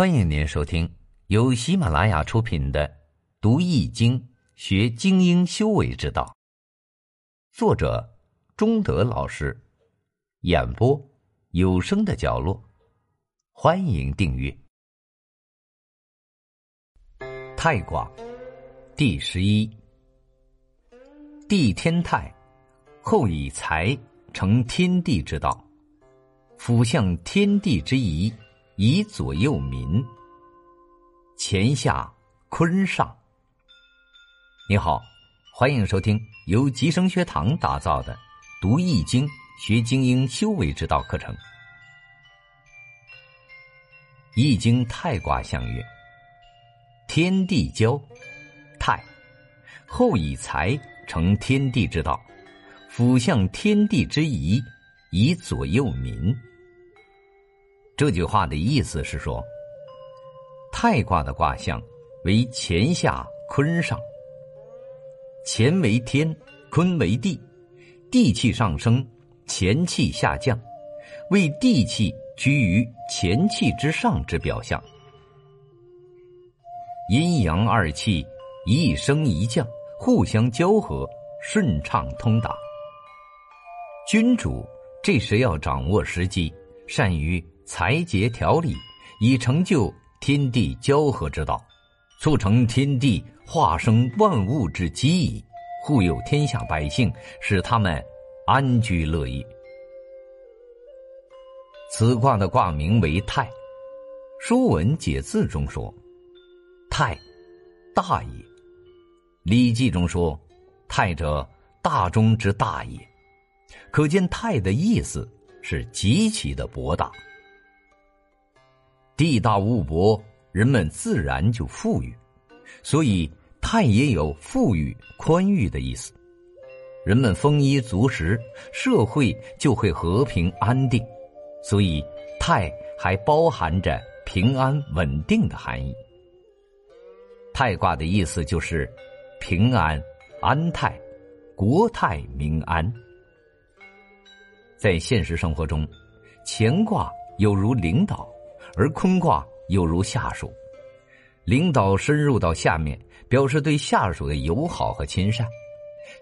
欢迎您收听由喜马拉雅出品的《读易经学精英修为之道》，作者中德老师，演播有声的角落。欢迎订阅。太卦第十一，地天泰，后以财成天地之道，辅向天地之宜。以左右民，乾下坤上。你好，欢迎收听由吉生学堂打造的《读易经学精英修为之道》课程。易经太卦象曰：天地交，泰，后以财成天地之道，辅向天地之宜，以左右民。这句话的意思是说，太卦的卦象为乾下坤上，乾为天，坤为地，地气上升，乾气下降，为地气居于乾气之上之表象。阴阳二气一升一降，互相交合，顺畅通达。君主这时要掌握时机，善于。裁节调理，以成就天地交合之道，促成天地化生万物之机宜，护佑天下百姓，使他们安居乐业。此卦的卦名为泰，《说文解字》中说：“泰，大也。”《礼记》中说：“泰者，大中之大也。”可见泰的意思是极其的博大。地大物博，人们自然就富裕，所以泰也有富裕、宽裕的意思。人们丰衣足食，社会就会和平安定，所以泰还包含着平安稳定的含义。泰卦的意思就是平安、安泰、国泰民安。在现实生活中，乾卦有如领导。而坤卦又如下属，领导深入到下面，表示对下属的友好和亲善；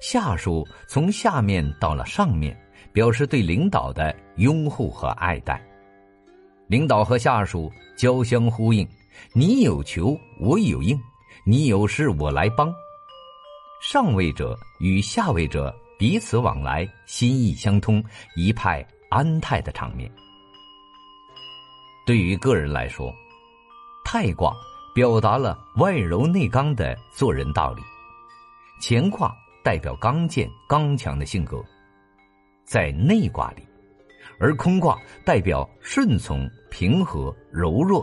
下属从下面到了上面，表示对领导的拥护和爱戴。领导和下属交相呼应，你有求我有应，你有事我来帮。上位者与下位者彼此往来，心意相通，一派安泰的场面。对于个人来说，太卦表达了外柔内刚的做人道理，乾卦代表刚健刚强的性格，在内卦里，而坤卦代表顺从平和柔弱，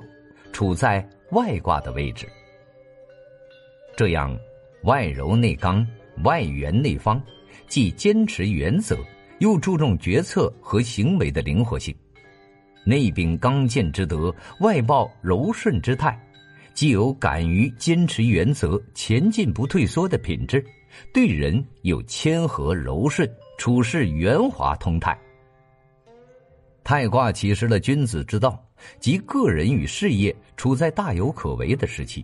处在外卦的位置。这样，外柔内刚，外圆内方，既坚持原则，又注重决策和行为的灵活性。内秉刚健之德，外抱柔顺之态，既有敢于坚持原则、前进不退缩的品质，对人有谦和柔顺，处事圆滑通泰。太卦启示了君子之道，即个人与事业处在大有可为的时期，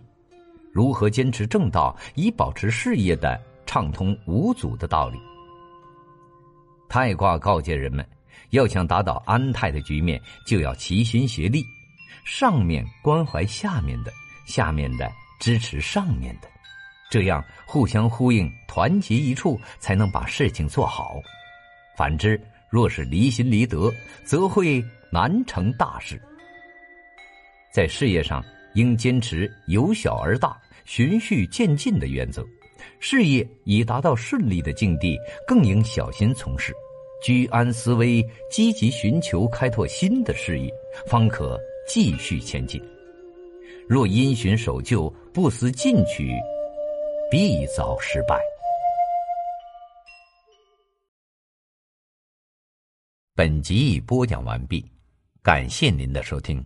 如何坚持正道，以保持事业的畅通无阻的道理。太卦告诫人们。要想达到安泰的局面，就要齐心协力，上面关怀下面的，下面的支持上面的，这样互相呼应，团结一处，才能把事情做好。反之，若是离心离德，则会难成大事。在事业上，应坚持由小而大、循序渐进的原则；事业已达到顺利的境地，更应小心从事。居安思危，积极寻求开拓新的事业，方可继续前进。若因循守旧，不思进取，必遭失败。本集已播讲完毕，感谢您的收听。